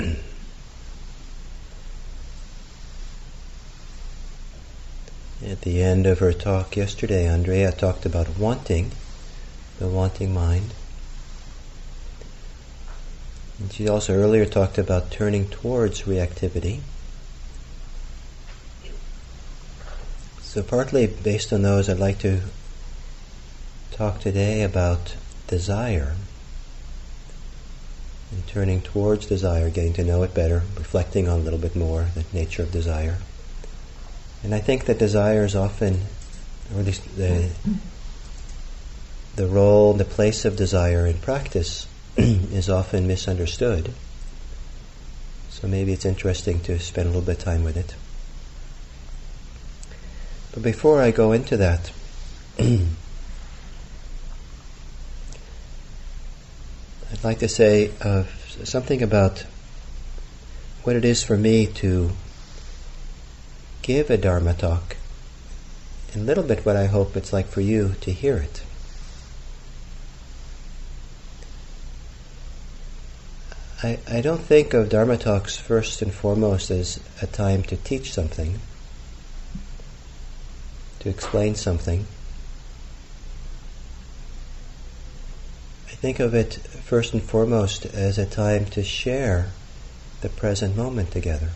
At the end of her talk yesterday, Andrea talked about wanting, the wanting mind. And she also earlier talked about turning towards reactivity. So, partly based on those, I'd like to talk today about desire turning towards desire, getting to know it better, reflecting on a little bit more the nature of desire. And I think that desire is often, or at least the, the role, the place of desire in practice is often misunderstood. So maybe it's interesting to spend a little bit of time with it. But before I go into that, I'd like to say uh, something about what it is for me to give a Dharma talk, and a little bit what I hope it's like for you to hear it. I, I don't think of Dharma talks first and foremost as a time to teach something, to explain something. Think of it first and foremost as a time to share the present moment together.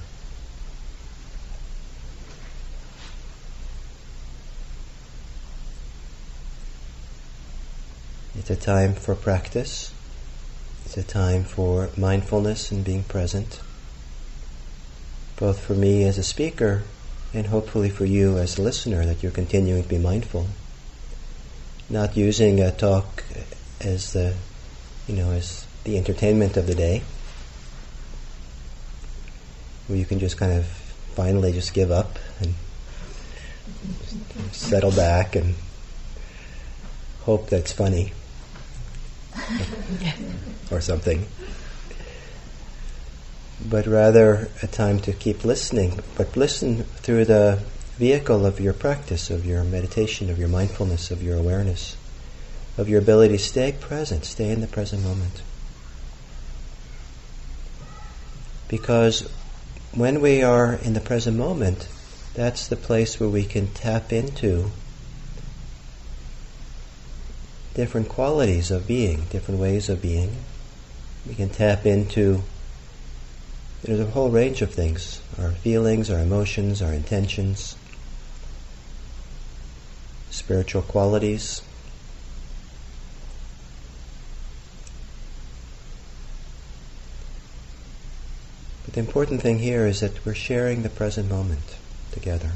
It's a time for practice. It's a time for mindfulness and being present, both for me as a speaker and hopefully for you as a listener that you're continuing to be mindful. Not using a talk as the, you know, as the entertainment of the day, where you can just kind of finally just give up and settle back and hope that's funny. Or something. But rather a time to keep listening, but listen through the vehicle of your practice, of your meditation, of your mindfulness, of your awareness, of your ability to stay present, stay in the present moment. Because when we are in the present moment, that's the place where we can tap into different qualities of being, different ways of being. We can tap into there's a whole range of things our feelings, our emotions, our intentions, spiritual qualities. The important thing here is that we're sharing the present moment together.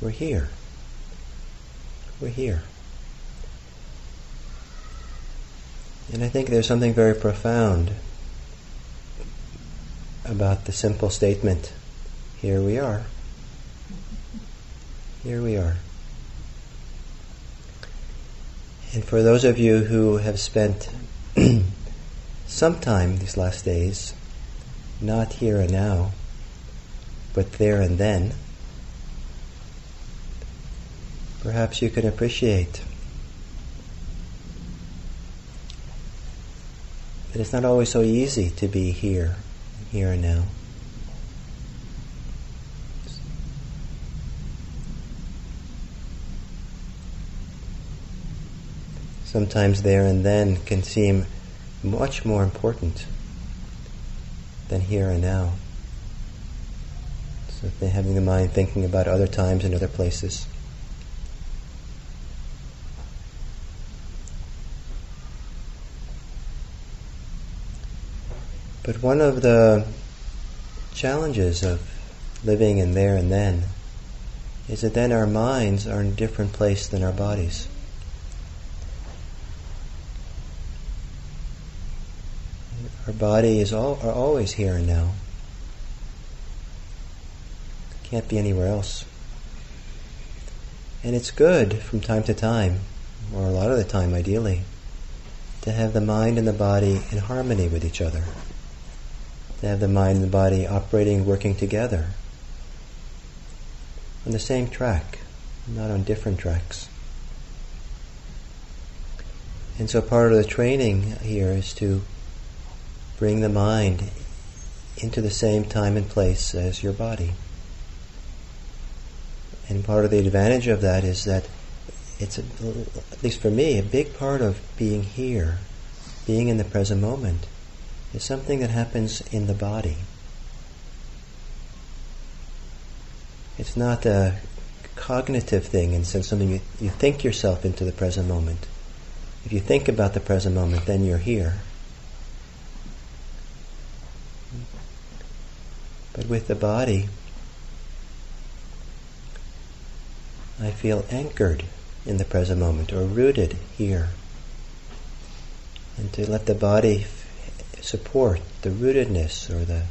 We're here. We're here. And I think there's something very profound about the simple statement here we are. Here we are. And for those of you who have spent some time these last days, not here and now, but there and then, perhaps you can appreciate that it's not always so easy to be here, here and now. Sometimes there and then can seem much more important than here and now. So having the mind thinking about other times and other places. But one of the challenges of living in there and then is that then our minds are in a different place than our bodies. Our body is all, are always here and now. Can't be anywhere else. And it's good from time to time, or a lot of the time ideally, to have the mind and the body in harmony with each other to have the mind and the body operating, working together on the same track, not on different tracks. And so part of the training here is to, bring the mind into the same time and place as your body. And part of the advantage of that is that it's, a, at least for me, a big part of being here, being in the present moment, is something that happens in the body. It's not a cognitive thing in sense something you, you think yourself into the present moment. If you think about the present moment, then you're here. But with the body, I feel anchored in the present moment or rooted here. And to let the body support the rootedness or the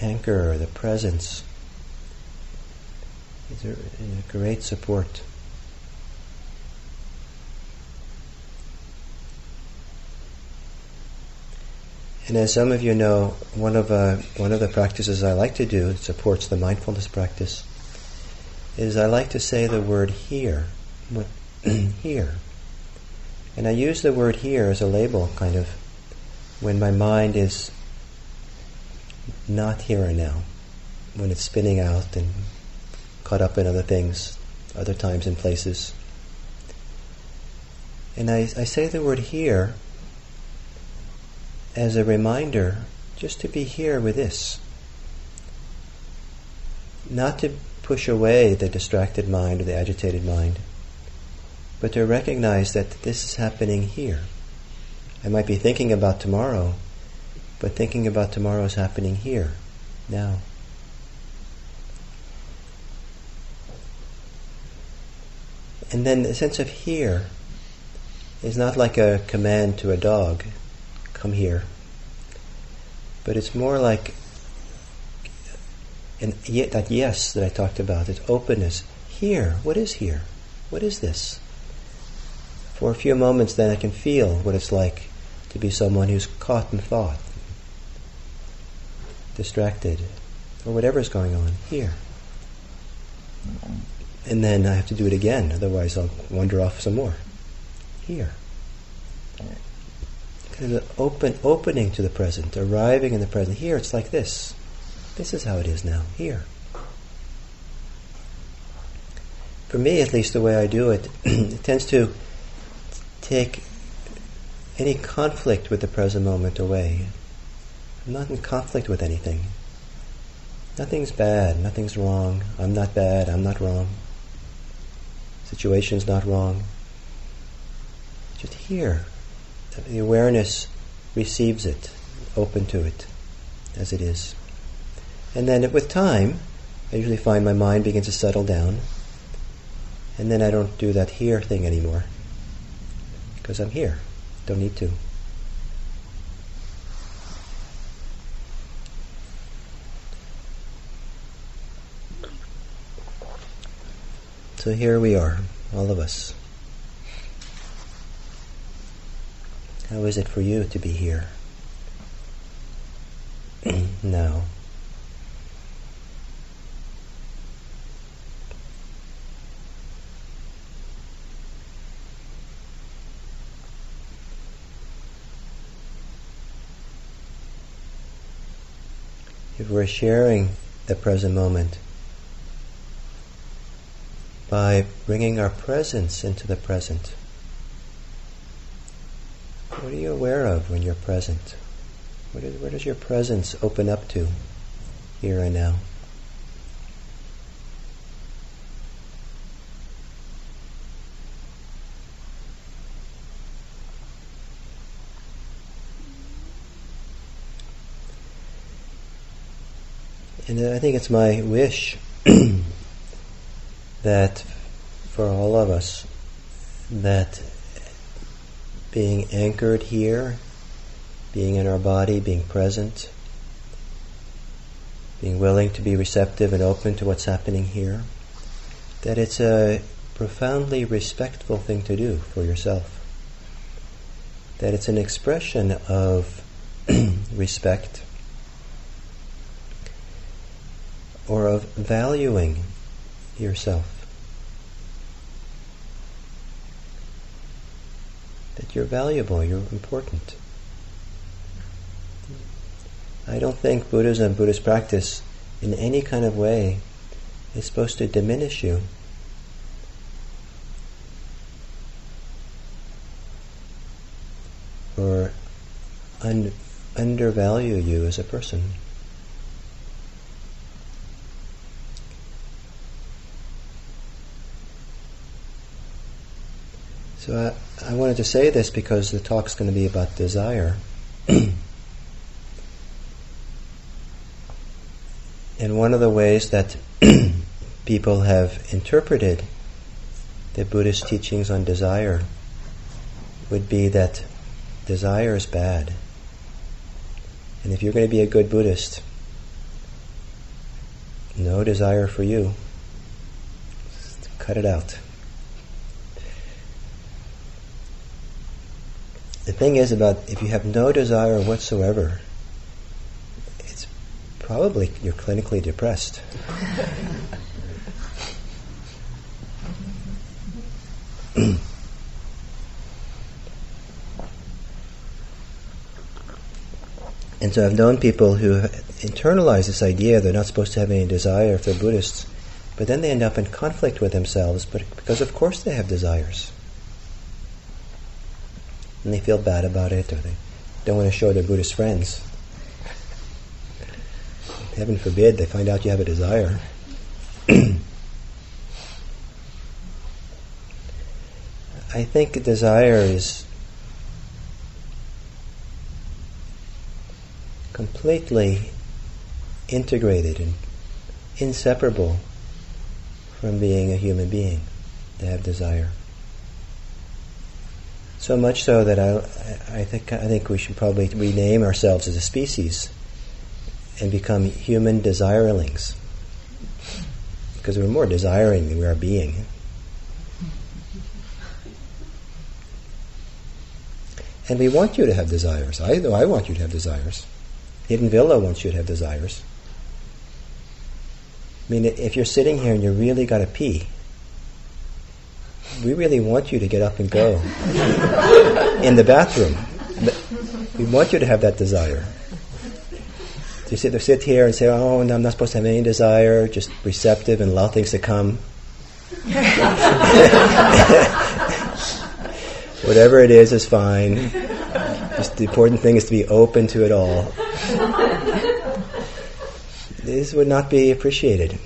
anchor or the presence is a, a great support. And as some of you know, one of uh, one of the practices I like to do that supports the mindfulness practice is I like to say the word here, here, and I use the word here as a label, kind of, when my mind is not here and now, when it's spinning out and caught up in other things, other times and places. And I, I say the word here as a reminder just to be here with this. Not to push away the distracted mind or the agitated mind, but to recognize that this is happening here. I might be thinking about tomorrow, but thinking about tomorrow is happening here, now. And then the sense of here is not like a command to a dog come here. But it's more like and yet that yes that I talked about, it's openness. Here, what is here? What is this? For a few moments then I can feel what it's like to be someone who's caught in thought, distracted, or whatever's going on here. And then I have to do it again, otherwise I'll wander off some more. Here kind of open, opening to the present, arriving in the present. Here, it's like this. This is how it is now. Here. For me, at least, the way I do it, it tends to take any conflict with the present moment away. I'm not in conflict with anything. Nothing's bad, nothing's wrong. I'm not bad, I'm not wrong. Situation's not wrong. Just here, the awareness receives it, open to it as it is. And then with time, I usually find my mind begins to settle down. And then I don't do that here thing anymore. Because I'm here. Don't need to. So here we are, all of us. How is it for you to be here? now. If we're sharing the present moment by bringing our presence into the present, what are you aware of when you're present? What is, where does your presence open up to here and now? And I think it's my wish that for all of us, that being anchored here, being in our body, being present, being willing to be receptive and open to what's happening here, that it's a profoundly respectful thing to do for yourself. That it's an expression of respect or of valuing yourself. You're valuable, you're important. I don't think Buddhism, Buddhist practice, in any kind of way is supposed to diminish you. Or un- undervalue you as a person. So I, I wanted to say this because the talk's going to be about desire. and one of the ways that people have interpreted the Buddhist teachings on desire would be that desire is bad. And if you're going to be a good Buddhist, no desire for you. Just cut it out. The thing is about if you have no desire whatsoever, it's probably you're clinically depressed. and so I've known people who internalize this idea they're not supposed to have any desire if they're Buddhists, but then they end up in conflict with themselves, but because of course they have desires and they feel bad about it or they don't want to show their Buddhist friends. Heaven forbid they find out you have a desire. I think desire is completely integrated and inseparable from being a human being to have desire. So much so that I, I think I think we should probably rename ourselves as a species and become human desirelings, because we're more desiring than we are being. And we want you to have desires. I I want you to have desires. Hidden Villa wants you to have desires. I mean, if you're sitting here and you really got to pee, we really want you to get up and go in the bathroom. We want you to have that desire. To sit, to sit here and say, oh, no, I'm not supposed to have any desire, just receptive and allow things to come. Whatever it is is fine. Just the important thing is to be open to it all. This would not be appreciated.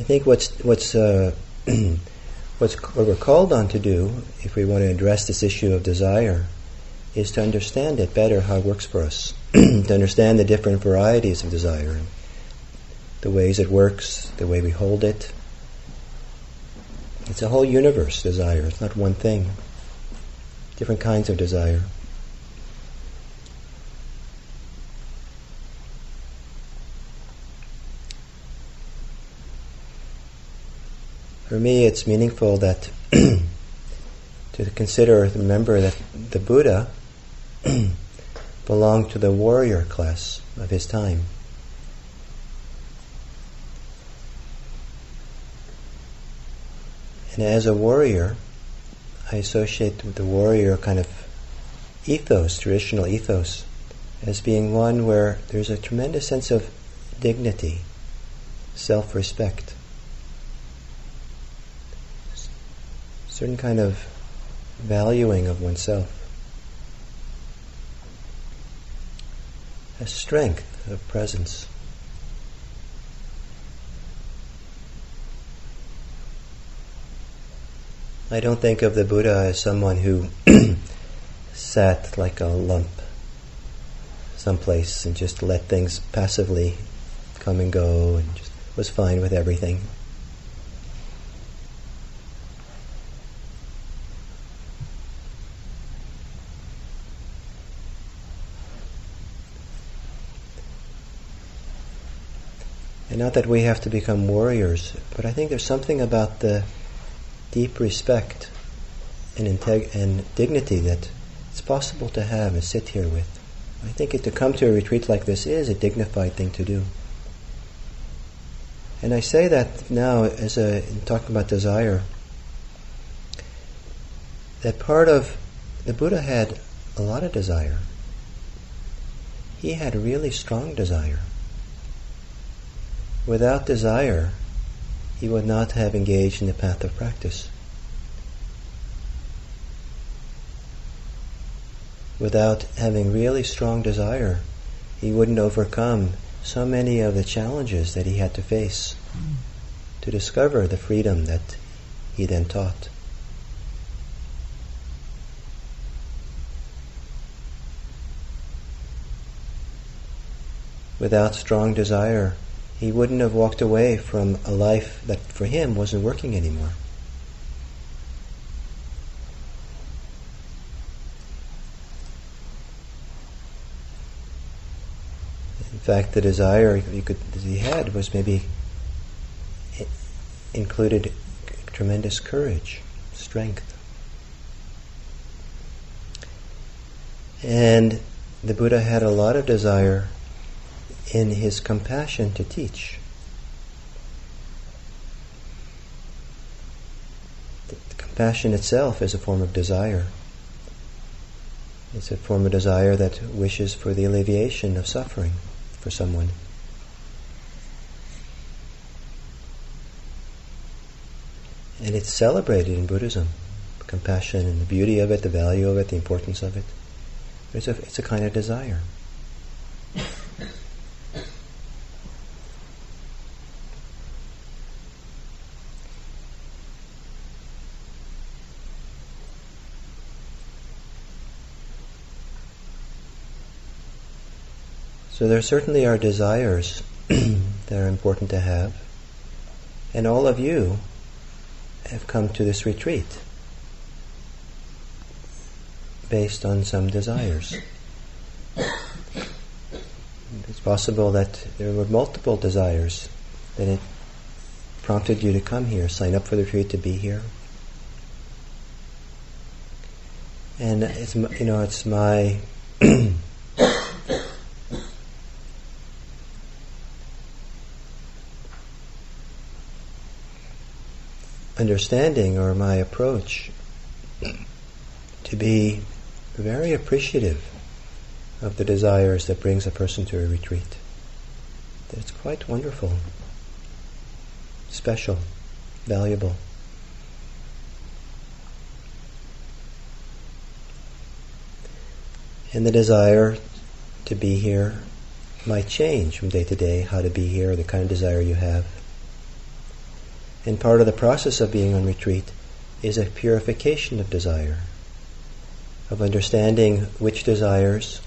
I think what's what's uh, what's what we're called on to do, if we want to address this issue of desire, is to understand it better, how it works for us, to understand the different varieties of desire, the ways it works, the way we hold it. It's a whole universe, desire. It's not one thing. Different kinds of desire. For me, it's meaningful that to consider, remember that the Buddha belonged to the warrior class of his time. And as a warrior, I associate the warrior kind of ethos, traditional ethos, as being one where there's a tremendous sense of dignity, self respect. Certain kind of valuing of oneself, a strength of presence. I don't think of the Buddha as someone who sat like a lump someplace and just let things passively come and go and just was fine with everything. Not that we have to become warriors, but I think there's something about the deep respect and, integ- and dignity that it's possible to have and sit here with. I think it, to come to a retreat like this is a dignified thing to do. And I say that now as a in talking about desire. That part of the Buddha had a lot of desire. He had a really strong desire. Without desire, he would not have engaged in the path of practice. Without having really strong desire, he wouldn't overcome so many of the challenges that he had to face to discover the freedom that he then taught. Without strong desire, he wouldn't have walked away from a life that for him wasn't working anymore. In fact, the desire you could, that he had was maybe included tremendous courage, strength. And the Buddha had a lot of desire in his compassion to teach. Compassion itself is a form of desire. It's a form of desire that wishes for the alleviation of suffering for someone. And it's celebrated in Buddhism. Compassion and the beauty of it, the value of it, the importance of it. It's a, it's a kind of desire. So there certainly are desires that are important to have. And all of you have come to this retreat based on some desires. It's possible that there were multiple desires that it prompted you to come here, sign up for the retreat to be here. And it's you know it's my understanding or my approach to be very appreciative of the desires that brings a person to a retreat. It's quite wonderful, special, valuable. And the desire to be here might change from day to day, how to be here, the kind of desire you have. And part of the process of being on retreat is a purification of desire, of understanding which desires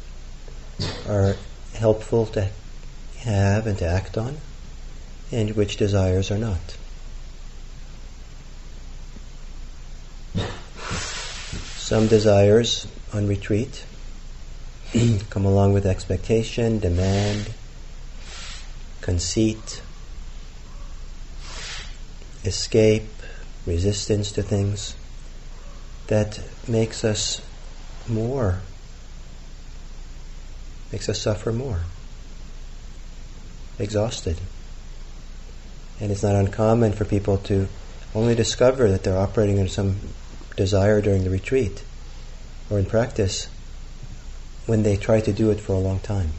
are helpful to have and to act on, and which desires are not. Some desires on retreat come along with expectation, demand, conceit, escape, resistance to things that makes us more, makes us suffer more, exhausted. And it's not uncommon for people to only discover that they're operating in some desire during the retreat or in practice when they try to do it for a long time.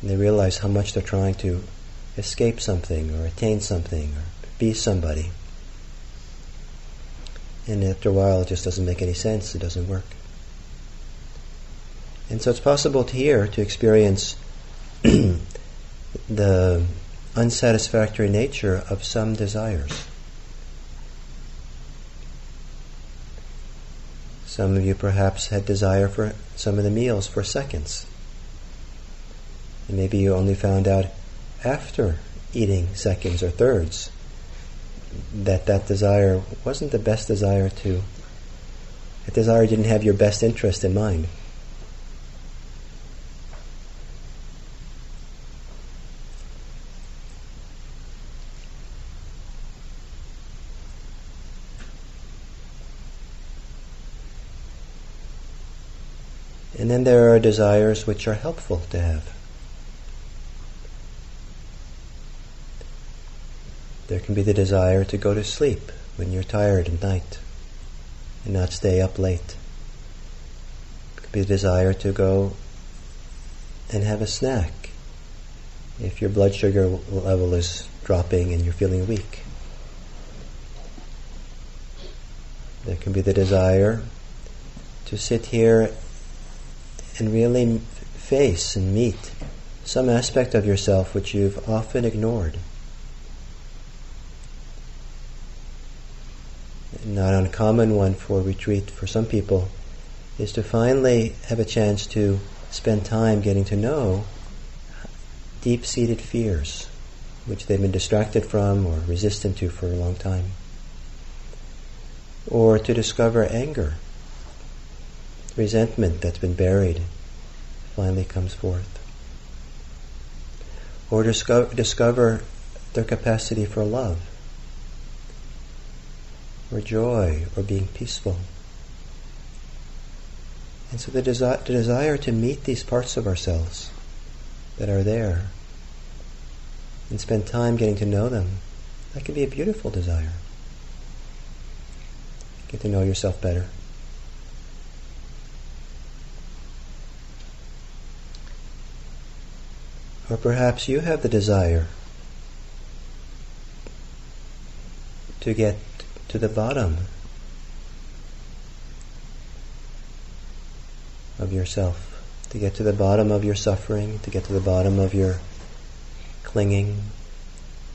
And they realize how much they're trying to escape something or attain something or be somebody. And after a while, it just doesn't make any sense. It doesn't work. And so it's possible to here to experience the unsatisfactory nature of some desires. Some of you perhaps had desire for some of the meals for seconds. And maybe you only found out after eating seconds or thirds that that desire wasn't the best desire to that desire didn't have your best interest in mind And then there are desires which are helpful to have. There can be the desire to go to sleep when you're tired at night and not stay up late. It could be the desire to go and have a snack if your blood sugar level is dropping and you're feeling weak. There can be the desire to sit here and really face and meet some aspect of yourself which you've often ignored. Not uncommon one for retreat for some people is to finally have a chance to spend time getting to know deep-seated fears which they've been distracted from or resistant to for a long time. Or to discover anger, resentment that's been buried finally comes forth. Or discover, discover their capacity for love, or joy, or being peaceful. And so the, desi- the desire to meet these parts of ourselves that are there and spend time getting to know them, that can be a beautiful desire. Get to know yourself better. Or perhaps you have the desire to get to the bottom of yourself, to get to the bottom of your suffering, to get to the bottom of your clinging,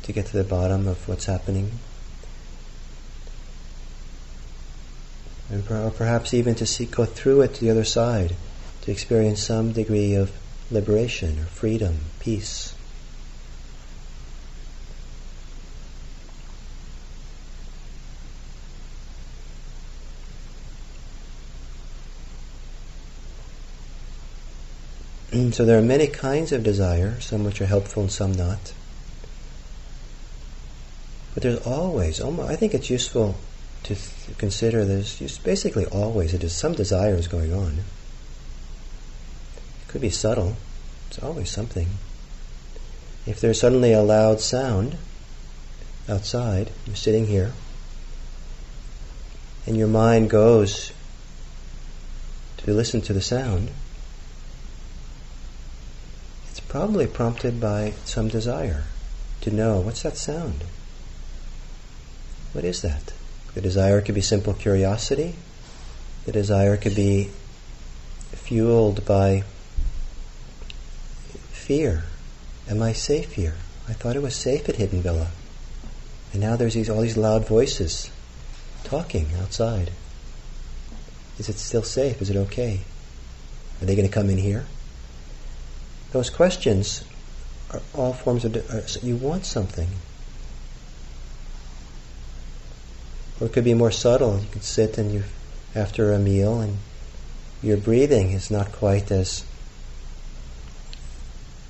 to get to the bottom of what's happening. And perhaps even to see, go through it to the other side, to experience some degree of liberation or freedom, peace. Mm, so there are many kinds of desire, some which are helpful and some not. But there's always, oh I think it's useful to th- consider there's basically always it is some desire is going on. It could be subtle. It's always something. If there's suddenly a loud sound outside, you're sitting here, and your mind goes to listen to the sound, probably prompted by some desire to know what's that sound? What is that? The desire could be simple curiosity. The desire could be fueled by fear. Am I safe here? I thought it was safe at Hidden Villa. And now there's these, all these loud voices talking outside. Is it still safe? Is it okay? Are they going to come in here? Those questions are all forms of. Uh, you want something. Or it could be more subtle. You could sit and you, after a meal, and your breathing is not quite as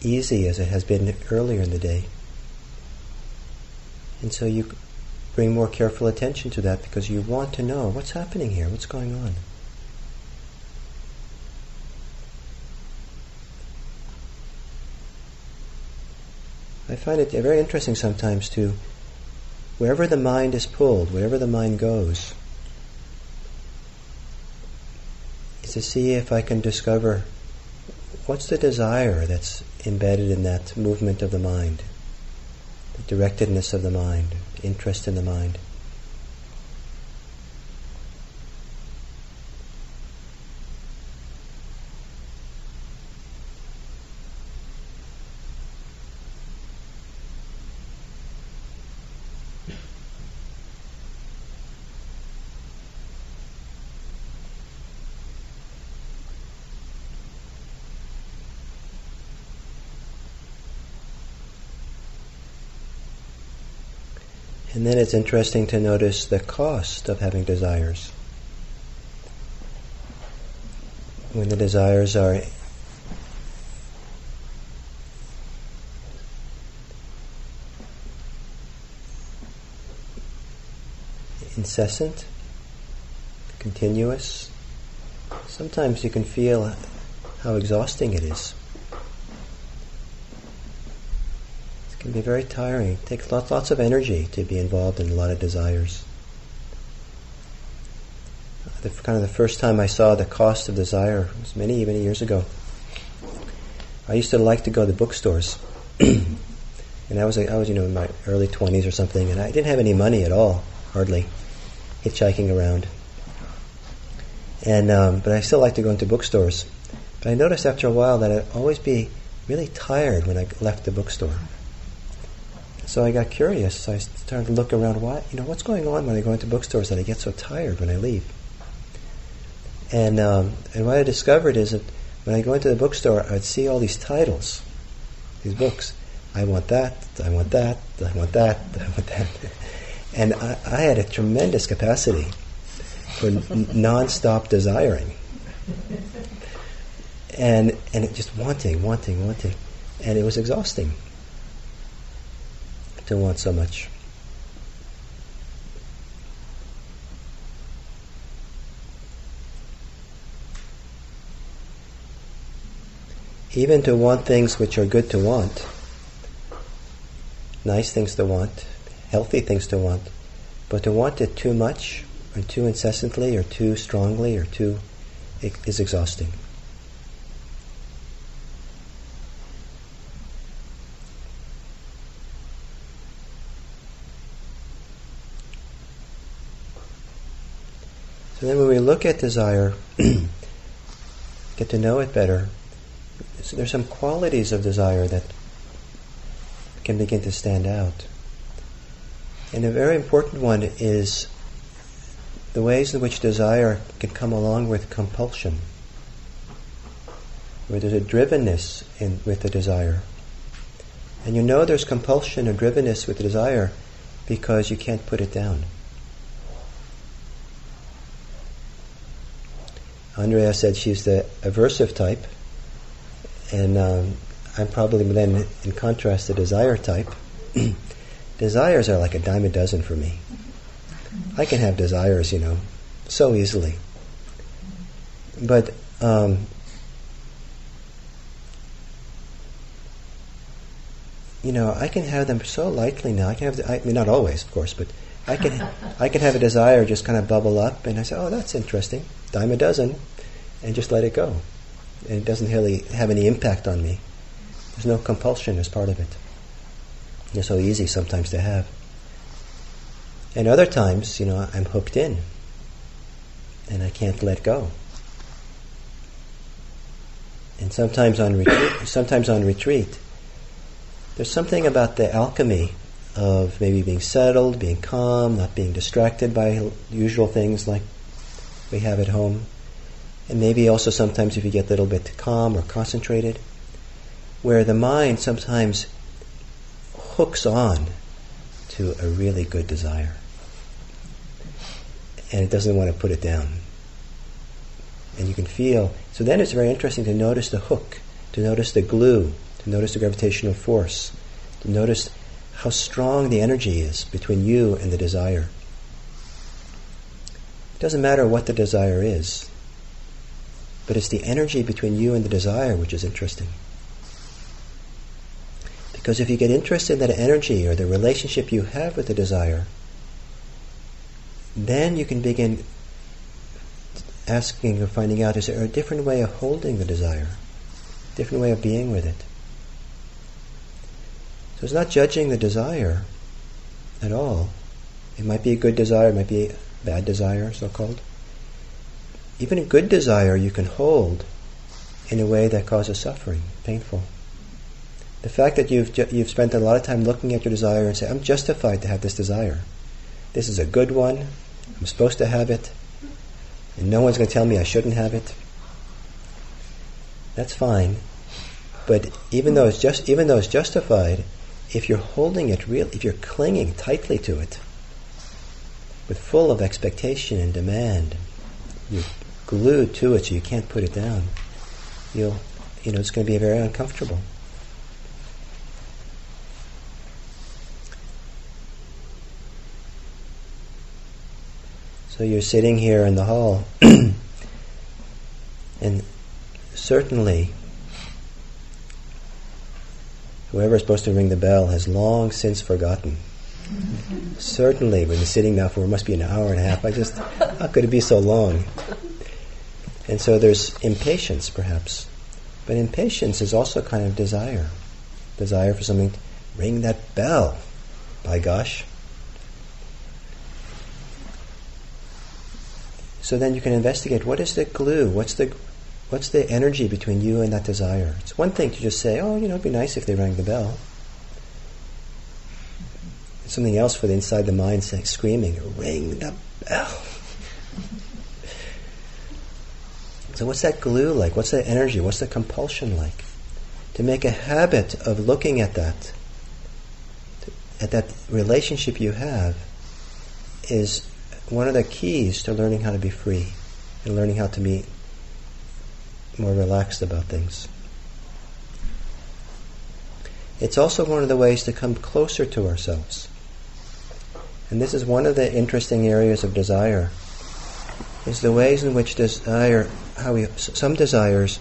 easy as it has been earlier in the day. And so you bring more careful attention to that because you want to know what's happening here, what's going on. I find it very interesting sometimes to, wherever the mind is pulled, wherever the mind goes, is to see if I can discover what's the desire that's embedded in that movement of the mind, the directedness of the mind, interest in the mind. And then it's interesting to notice the cost of having desires. When the desires are incessant, continuous, sometimes you can feel how exhausting it is. Can be very tiring. It takes lots, lots of energy to be involved in a lot of desires. The, kind of the first time I saw the cost of desire was many, many years ago. I used to like to go to bookstores, and I was, I was, you know, in my early twenties or something, and I didn't have any money at all, hardly, hitchhiking around. And um, but I still like to go into bookstores. But I noticed after a while that I'd always be really tired when I left the bookstore. So I got curious. So I started to look around. Why, you know, what's going on when I go into bookstores that I get so tired when I leave? And um, and what I discovered is that when I go into the bookstore, I'd see all these titles, these books. I want that. I want that. I want that. I want that. And I, I had a tremendous capacity for n- non-stop desiring, and and it just wanting, wanting, wanting, and it was exhausting to want so much. Even to want things which are good to want, nice things to want, healthy things to want, but to want it too much, or too incessantly, or too strongly, or too is exhausting. So then when we look at desire, get to know it better, so there's some qualities of desire that can begin to stand out. And a very important one is the ways in which desire can come along with compulsion, where there's a drivenness in, with the desire. And you know there's compulsion or drivenness with the desire because you can't put it down. Andrea said she's the aversive type, and um, I'm probably then, in contrast, the desire type. desires are like a dime a dozen for me. I can have desires, you know, so easily. But um, you know, I can have them so lightly now. I can have, the, I mean, not always, of course, but I can, I can have a desire just kind of bubble up, and I say, "Oh, that's interesting." Dime a dozen, and just let it go. And it doesn't really have any impact on me. There's no compulsion as part of it. It's so easy sometimes to have. And other times, you know, I'm hooked in, and I can't let go. And sometimes on retreat, sometimes on retreat, there's something about the alchemy of maybe being settled, being calm, not being distracted by usual things like we have at home. And maybe also sometimes if you get a little bit calm or concentrated, where the mind sometimes hooks on to a really good desire. And it doesn't want to put it down. And you can feel, so then it's very interesting to notice the hook, to notice the glue, to notice the gravitational force, to notice how strong the energy is between you and the desire. Doesn't matter what the desire is, but it's the energy between you and the desire which is interesting. Because if you get interested in that energy or the relationship you have with the desire, then you can begin asking or finding out is there a different way of holding the desire, different way of being with it. So it's not judging the desire at all. It might be a good desire, it might be bad desire, so called. Even a good desire you can hold in a way that causes suffering, painful. The fact that you've, ju- you've spent a lot of time looking at your desire and say, I'm justified to have this desire. This is a good one. I'm supposed to have it. And no one's going to tell me I shouldn't have it. That's fine. But even though it's just even though it's justified, if you're holding it real if you're clinging tightly to it full of expectation and demand, you're glued to it so you can't put it down, you'll you know, it's going to be very uncomfortable. So you're sitting here in the hall, and certainly whoever is supposed to ring the bell has long since forgotten. Certainly, we've been sitting now for it must be an hour and a half. I just, how could it be so long? And so there's impatience, perhaps. But impatience is also a kind of desire. Desire for something, to ring that bell, by gosh. So then you can investigate what is the glue, what's the what's the energy between you and that desire. It's one thing to just say, oh, you know, it'd be nice if they rang the bell. Something else for the inside the mind saying, screaming, ring the bell. so what's that glue like? What's that energy? What's the compulsion like? To make a habit of looking at that, at that relationship you have, is one of the keys to learning how to be free and learning how to be more relaxed about things. It's also one of the ways to come closer to ourselves. And this is one of the interesting areas of desire, is the ways in which desire, how we, some desires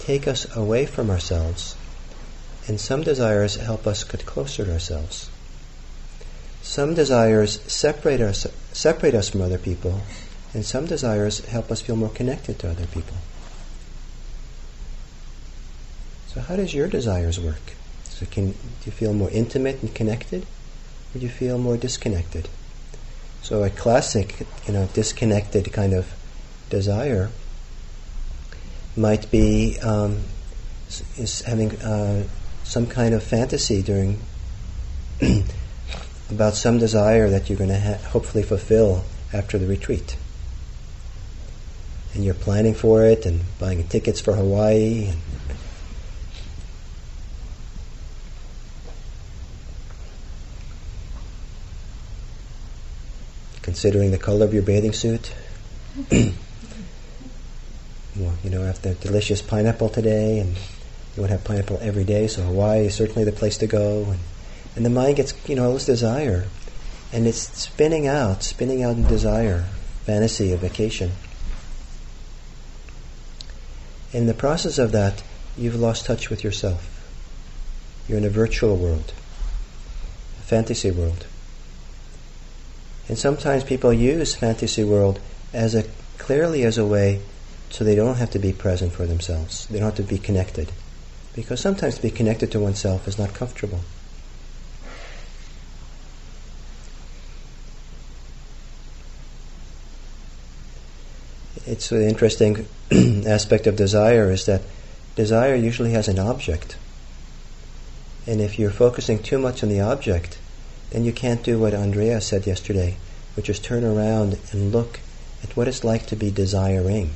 take us away from ourselves, and some desires help us get closer to ourselves. Some desires separate us, separate us from other people, and some desires help us feel more connected to other people. So, how does your desires work? So, can do you feel more intimate and connected, do you feel more disconnected? So, a classic, you know, disconnected kind of desire might be um, is having uh, some kind of fantasy during about some desire that you're going to ha- hopefully fulfill after the retreat. And you're planning for it and buying tickets for Hawaii and considering the color of your bathing suit. well, you know, after delicious pineapple today, and you would have pineapple every day, so Hawaii is certainly the place to go. And and the mind gets, you know, all this desire. And it's spinning out, spinning out in desire, fantasy of vacation. In the process of that, you've lost touch with yourself. You're in a virtual world, a fantasy world. And sometimes people use fantasy world as a clearly as a way so they don't have to be present for themselves. They don't have to be connected. Because sometimes to be connected to oneself is not comfortable. it's an interesting aspect of desire is that desire usually has an object. And if you're focusing too much on the object, then you can't do what Andrea said yesterday, which is turn around and look at what it's like to be desiring.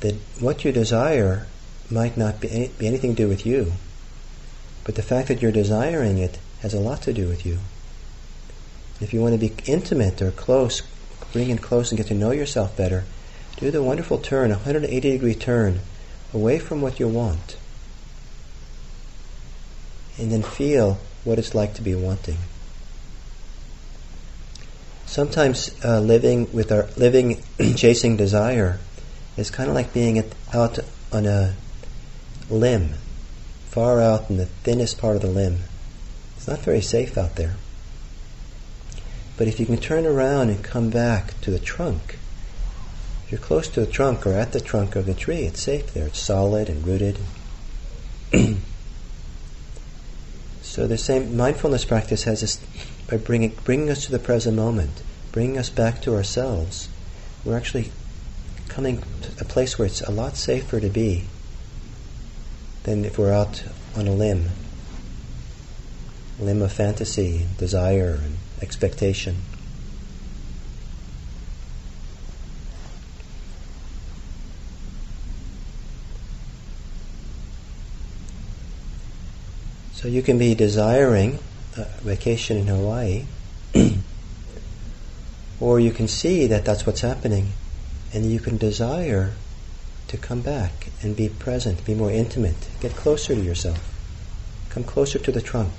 That what you desire might not be, any, be anything to do with you, but the fact that you're desiring it has a lot to do with you. If you want to be intimate or close, bring in close and get to know yourself better, do the wonderful turn, a 180 degree turn, away from what you want. And then feel what it's like to be wanting. Sometimes uh, living with our living chasing desire is kind of like being at, out on a limb, far out in the thinnest part of the limb. It's not very safe out there. But if you can turn around and come back to the trunk, if you're close to the trunk or at the trunk of the tree, it's safe there. It's solid and rooted. so the same mindfulness practice has this by bringing bringing us to the present moment, bringing us back to ourselves. We're actually coming to a place where it's a lot safer to be than if we're out on a limb, limb of fantasy, desire, and expectation. So you can be desiring a vacation in Hawaii, or you can see that that's what's happening, and you can desire to come back and be present, be more intimate, get closer to yourself, come closer to the trunk.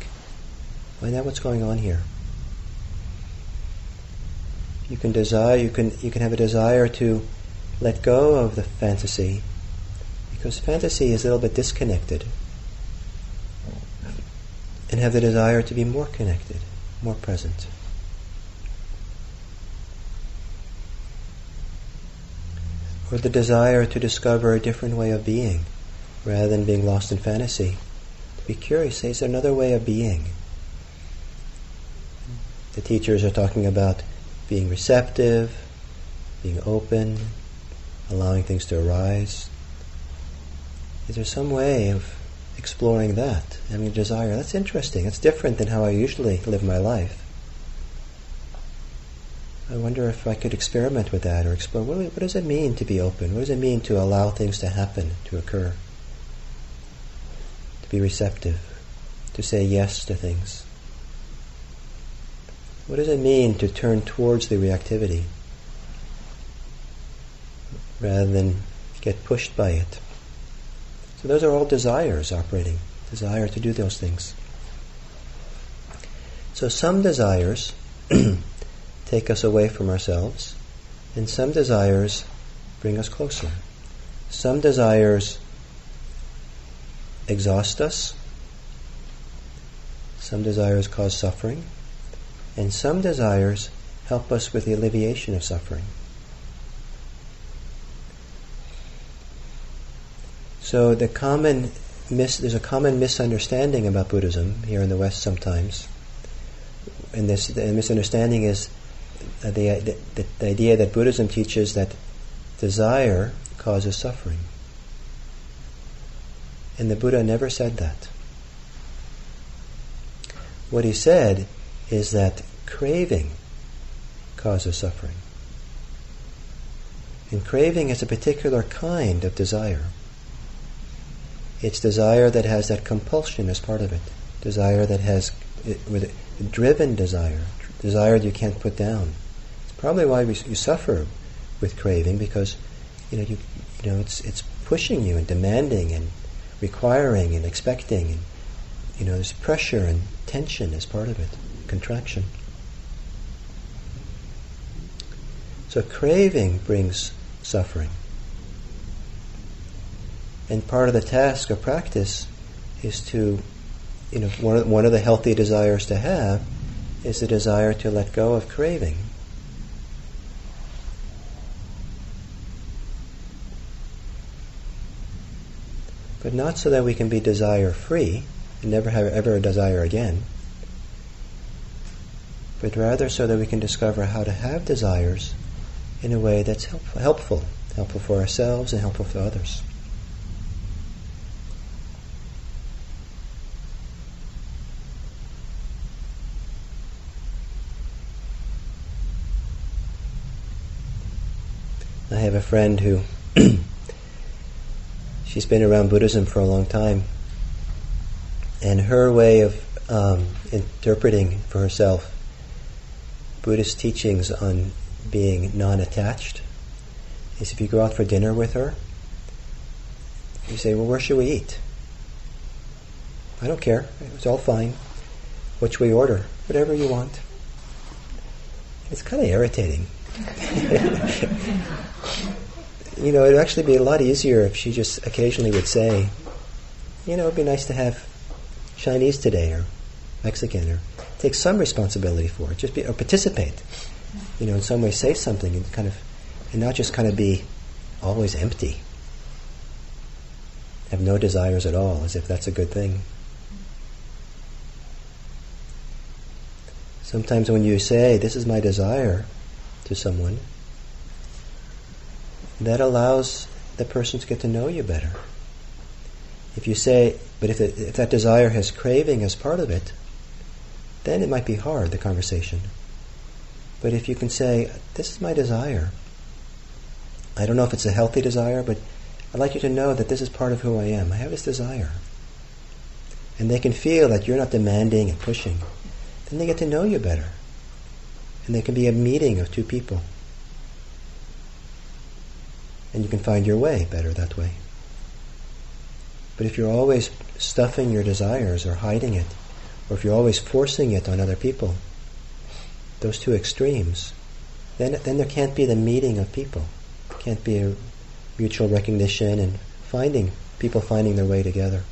Find out what's going on here. You can desire, you can, you can have a desire to let go of the fantasy Because fantasy is a little bit disconnected and have the desire to be more connected, more present. Or the desire to discover a different way of being rather than being lost in fantasy. To be curious, say, is there another way of being? The teachers are talking about being receptive, being open, allowing things to arise. Is there some way of exploring that, having a desire? That's interesting. That's different than how I usually live my life. I wonder if I could experiment with that or explore what, what does it mean to be open? What does it mean to allow things to happen, to occur? To be receptive, to say yes to things. What does it mean to turn towards the reactivity rather than get pushed by it? So those are all desires operating, desire to do those things. So some desires take us away from ourselves, and some desires bring us closer. Some desires exhaust us, some desires cause suffering, and some desires help us with the alleviation of suffering. So the common mis- there's a common misunderstanding about Buddhism here in the West sometimes. And this the misunderstanding is the, the, the, the idea that Buddhism teaches that desire causes suffering. And the Buddha never said that. What he said is that craving causes suffering. And craving is a particular kind of desire. It's desire that has that compulsion as part of it. Desire that has with driven desire, desire that you can't put down. It's probably why we, you suffer with craving because you know you you know it's it's pushing you and demanding and requiring and expecting and you know there's pressure and tension as part of it, contraction. So craving brings suffering. And part of the task of practice is to, you know, one of, one of the healthy desires to have is the desire to let go of craving. But not so that we can be desire free and never have ever a desire again, but rather so that we can discover how to have desires in a way that's helpful, helpful, helpful for ourselves and helpful for others. I have a friend who she's been around Buddhism for a long time, and her way of um, interpreting for herself Buddhist teachings on being non attached is if you go out for dinner with her, you say, Well, where should we eat? I don't care. It's all fine. What should we order? Whatever you want. It's kind of irritating. you know, it'd actually be a lot easier if she just occasionally would say, you know, it'd be nice to have Chinese today or Mexican or take some responsibility for it. Just be or participate you know, in some way say something and kind of, and not just kind of be always empty. Have no desires at all, as if that's a good thing. Sometimes when you say, This is my desire to someone, that allows the person to get to know you better. If you say, but if, it, if that desire has craving as part of it, then it might be hard, the conversation. But if you can say, This is my desire, I don't know if it's a healthy desire, but I'd like you to know that this is part of who I am. I have this desire. And they can feel that you're not demanding and pushing. Then they get to know you better. And there can be a meeting of two people. And you can find your way better that way. But if you're always stuffing your desires or hiding it, or if you're always forcing it on other people, those two extremes, then, then there can't be the meeting of people. There can't be a mutual recognition and finding people finding their way together.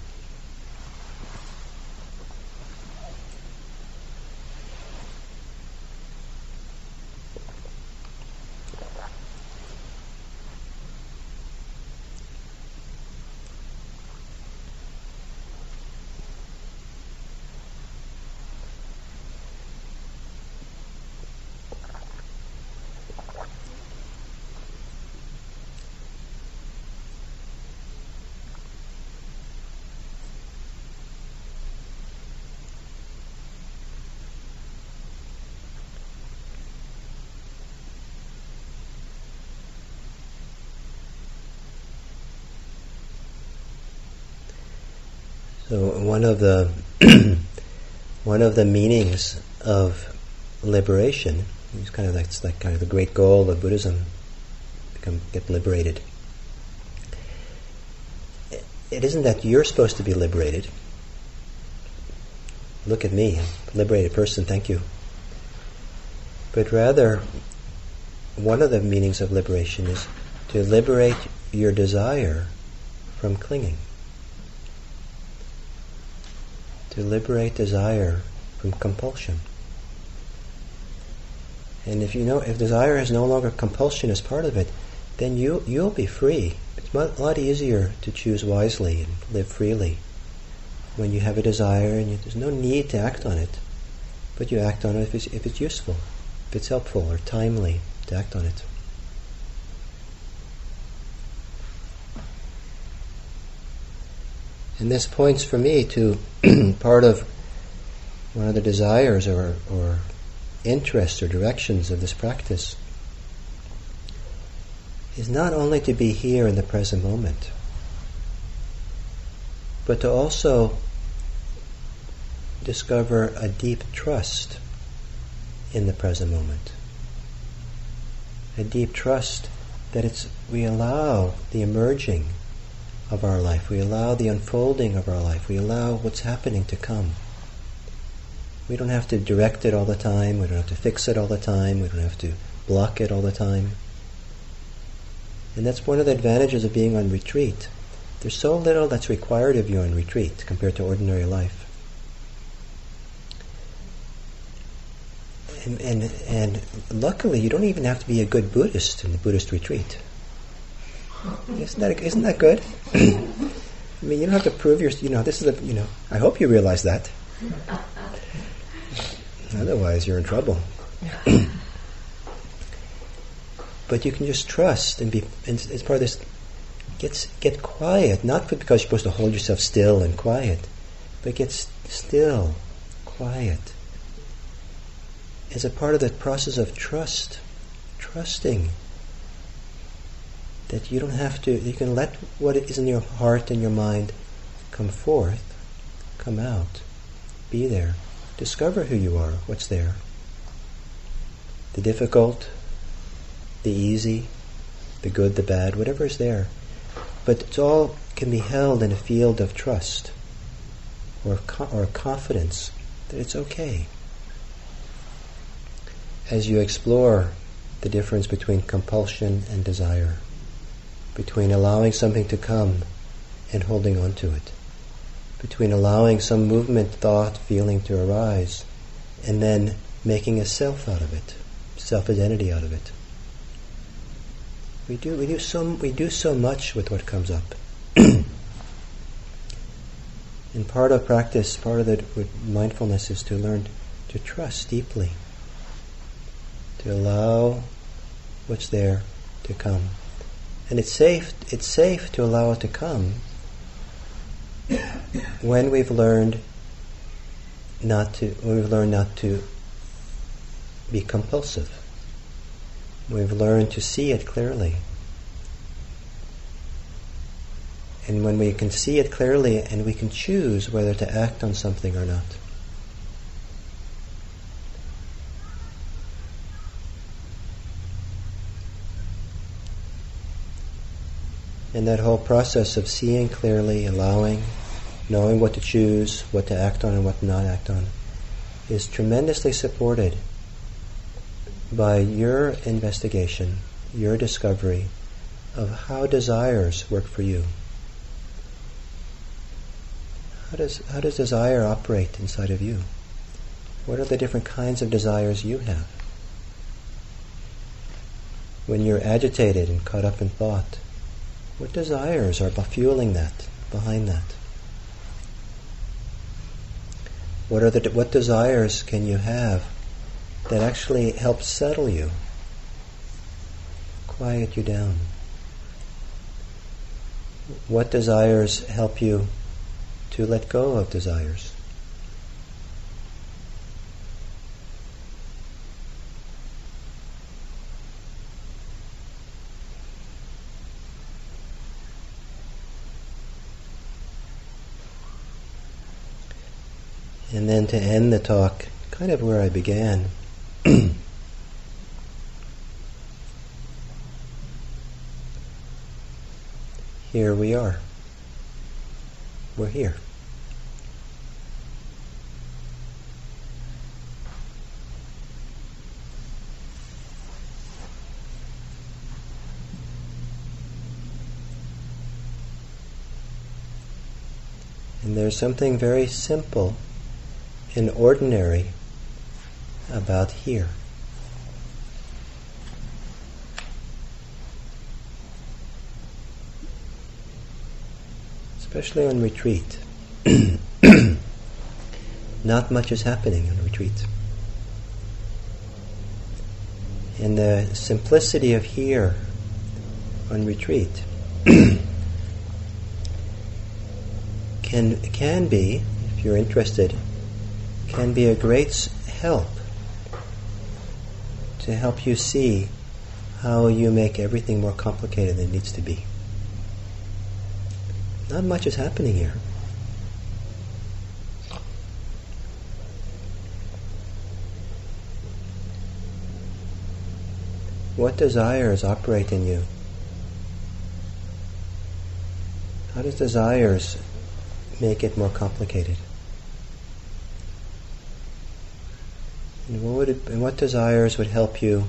So one of the one of the meanings of liberation is kind of like, like kind of the great goal of Buddhism, become get liberated. It isn't that you're supposed to be liberated. Look at me, a liberated person, thank you. But rather, one of the meanings of liberation is to liberate your desire from clinging. To liberate desire from compulsion. And if you know, if desire has no longer compulsion as part of it, then you you'll be free. It's a lot easier to choose wisely and live freely when you have a desire and you, there's no need to act on it, but you act on it if it's, if it's useful, if it's helpful or timely to act on it. And this points for me to part of one of the desires or, or interests or directions of this practice is not only to be here in the present moment, but to also discover a deep trust in the present moment. A deep trust that it's we allow the emerging of our life. We allow the unfolding of our life. We allow what's happening to come. We don't have to direct it all the time. We don't have to fix it all the time. We don't have to block it all the time. And that's one of the advantages of being on retreat. There's so little that's required of you on retreat compared to ordinary life. And, and, and luckily, you don't even have to be a good Buddhist in the Buddhist retreat. Isn't that isn't that good? I mean, you don't have to prove your. You know, this is a. You know, I hope you realize that. Otherwise, you're in trouble. but you can just trust and be. And as part of this, get get quiet. Not because you're supposed to hold yourself still and quiet, but get still, quiet. As a part of the process of trust, trusting that you don't have to, you can let what is in your heart and your mind come forth, come out, be there. Discover who you are, what's there. The difficult, the easy, the good, the bad, whatever is there. But it all can be held in a field of trust or, or confidence that it's okay. As you explore the difference between compulsion and desire between allowing something to come and holding on to it, between allowing some movement, thought, feeling to arise, and then making a self out of it, self-identity out of it. We do, we do so, we do so much with what comes up. and part of practice, part of the mindfulness is to learn to trust deeply, to allow what's there to come. And it's safe, it's safe to allow it to come when we've learned not to, when we've learned not to be compulsive. We've learned to see it clearly. And when we can see it clearly and we can choose whether to act on something or not. And that whole process of seeing clearly, allowing, knowing what to choose, what to act on and what to not act on, is tremendously supported by your investigation, your discovery of how desires work for you. How does, how does desire operate inside of you? What are the different kinds of desires you have? When you're agitated and caught up in thought, what desires are fueling that, behind that? What are the what desires can you have that actually help settle you, quiet you down? What desires help you to let go of desires? And then to end the talk, kind of where I began. here we are. We're here. And there's something very simple and ordinary about here. Especially on retreat. Not much is happening on retreat. And the simplicity of here on retreat can can be, if you're interested, can be a great help to help you see how you make everything more complicated than it needs to be. Not much is happening here. What desires operate in you? How does desires make it more complicated? And what, desires would help you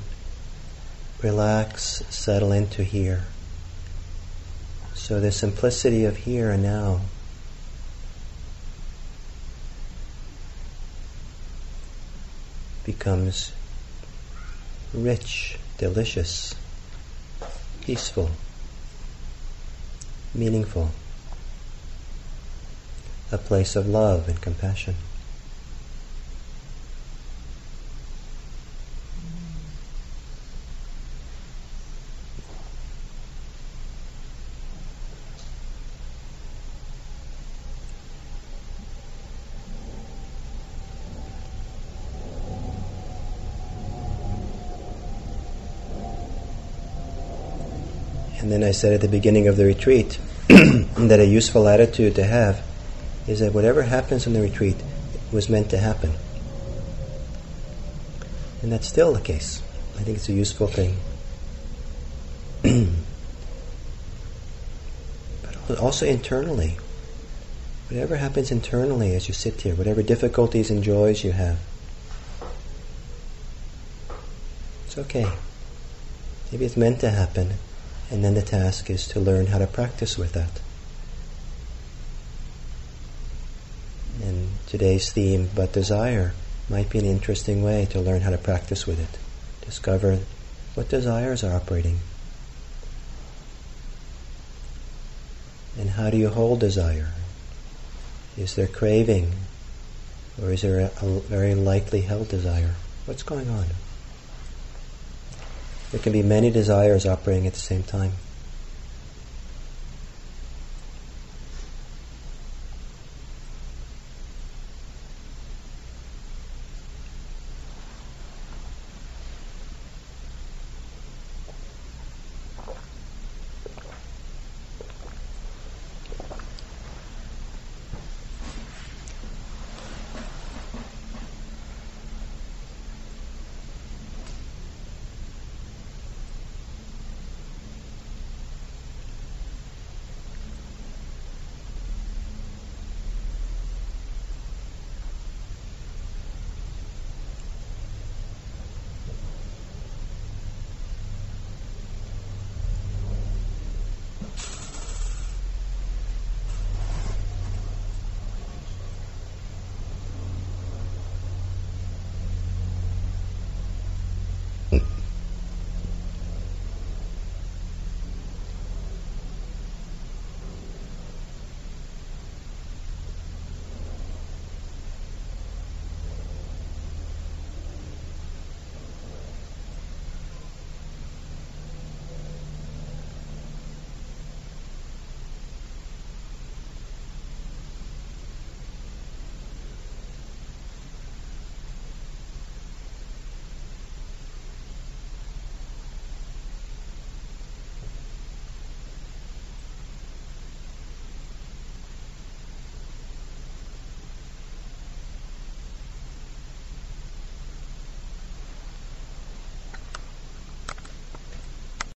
relax, settle into here? So the simplicity of here and now. becomes rich, delicious, peaceful, meaningful, a place of love and compassion. Said at the beginning of the retreat that a useful attitude to have is that whatever happens in the retreat was meant to happen. And that's still the case. I think it's a useful thing. but also internally. Whatever happens internally as you sit here, whatever difficulties and joys you have, it's okay. Maybe it's meant to happen. And then the task is to learn how to practice with that. And today's theme, but desire, might be an interesting way to learn how to practice with it. Discover what desires are operating. And how do you hold desire? Is there craving? Or is there a, a very lightly held desire? What's going on? There can be many desires operating at the same time.